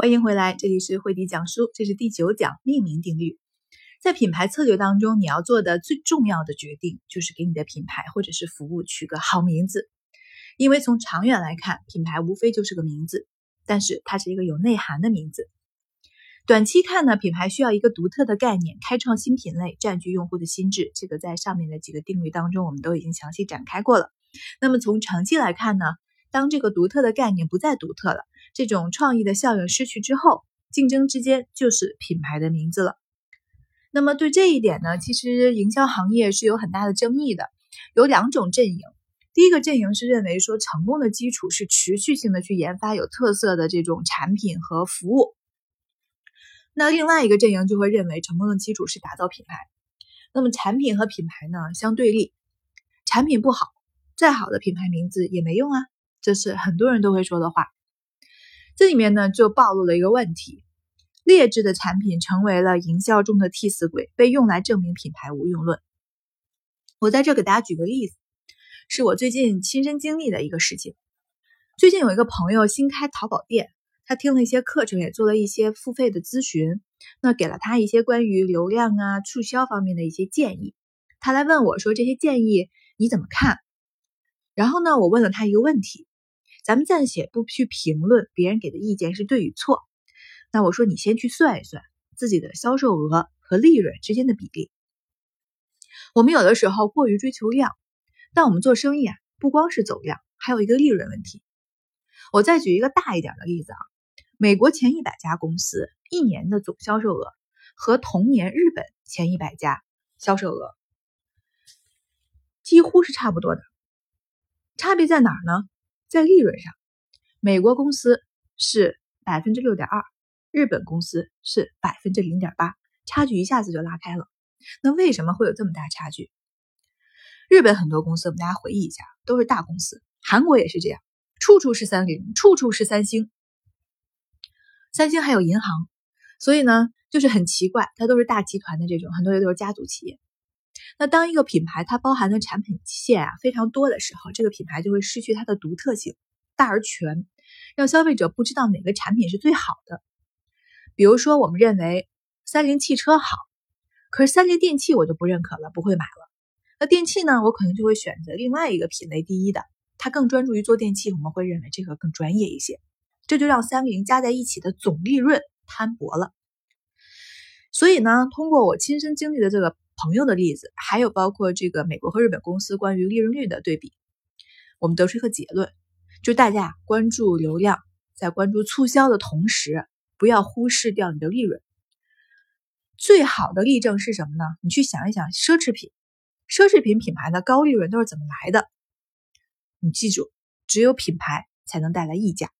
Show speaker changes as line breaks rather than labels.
欢迎回来，这里是慧迪讲书，这是第九讲命名定律。在品牌策略当中，你要做的最重要的决定就是给你的品牌或者是服务取个好名字。因为从长远来看，品牌无非就是个名字，但是它是一个有内涵的名字。短期看呢，品牌需要一个独特的概念，开创新品类，占据用户的心智。这个在上面的几个定律当中，我们都已经详细展开过了。那么从长期来看呢，当这个独特的概念不再独特了。这种创意的效应失去之后，竞争之间就是品牌的名字了。那么对这一点呢，其实营销行业是有很大的争议的，有两种阵营。第一个阵营是认为说，成功的基础是持续性的去研发有特色的这种产品和服务。那另外一个阵营就会认为，成功的基础是打造品牌。那么产品和品牌呢相对立，产品不好，再好的品牌名字也没用啊，这是很多人都会说的话。这里面呢，就暴露了一个问题：劣质的产品成为了营销中的替死鬼，被用来证明品牌无用论。我在这给大家举个例子，是我最近亲身经历的一个事情。最近有一个朋友新开淘宝店，他听了一些课程，也做了一些付费的咨询，那给了他一些关于流量啊、促销方面的一些建议。他来问我说：“这些建议你怎么看？”然后呢，我问了他一个问题。咱们暂且不去评论别人给的意见是对与错，那我说你先去算一算自己的销售额和利润之间的比例。我们有的时候过于追求量，但我们做生意啊，不光是走量，还有一个利润问题。我再举一个大一点的例子啊，美国前一百家公司一年的总销售额和同年日本前一百家销售额几乎是差不多的，差别在哪儿呢？在利润上，美国公司是百分之六点二，日本公司是百分之零点八，差距一下子就拉开了。那为什么会有这么大差距？日本很多公司，我们大家回忆一下，都是大公司，韩国也是这样，处处是三菱，处处是三星，三星还有银行，所以呢，就是很奇怪，它都是大集团的这种，很多也都是家族企业。那当一个品牌它包含的产品线啊非常多的时候，这个品牌就会失去它的独特性，大而全，让消费者不知道哪个产品是最好的。比如说，我们认为三菱汽车好，可是三菱电器我就不认可了，不会买了。那电器呢，我可能就会选择另外一个品类第一的，它更专注于做电器，我们会认为这个更专业一些，这就让三菱加在一起的总利润摊薄了。所以呢，通过我亲身经历的这个。朋友的例子，还有包括这个美国和日本公司关于利润率的对比，我们得出一个结论，就大家关注流量，在关注促销的同时，不要忽视掉你的利润。最好的例证是什么呢？你去想一想，奢侈品，奢侈品品牌的高利润都是怎么来的？你记住，只有品牌才能带来溢价。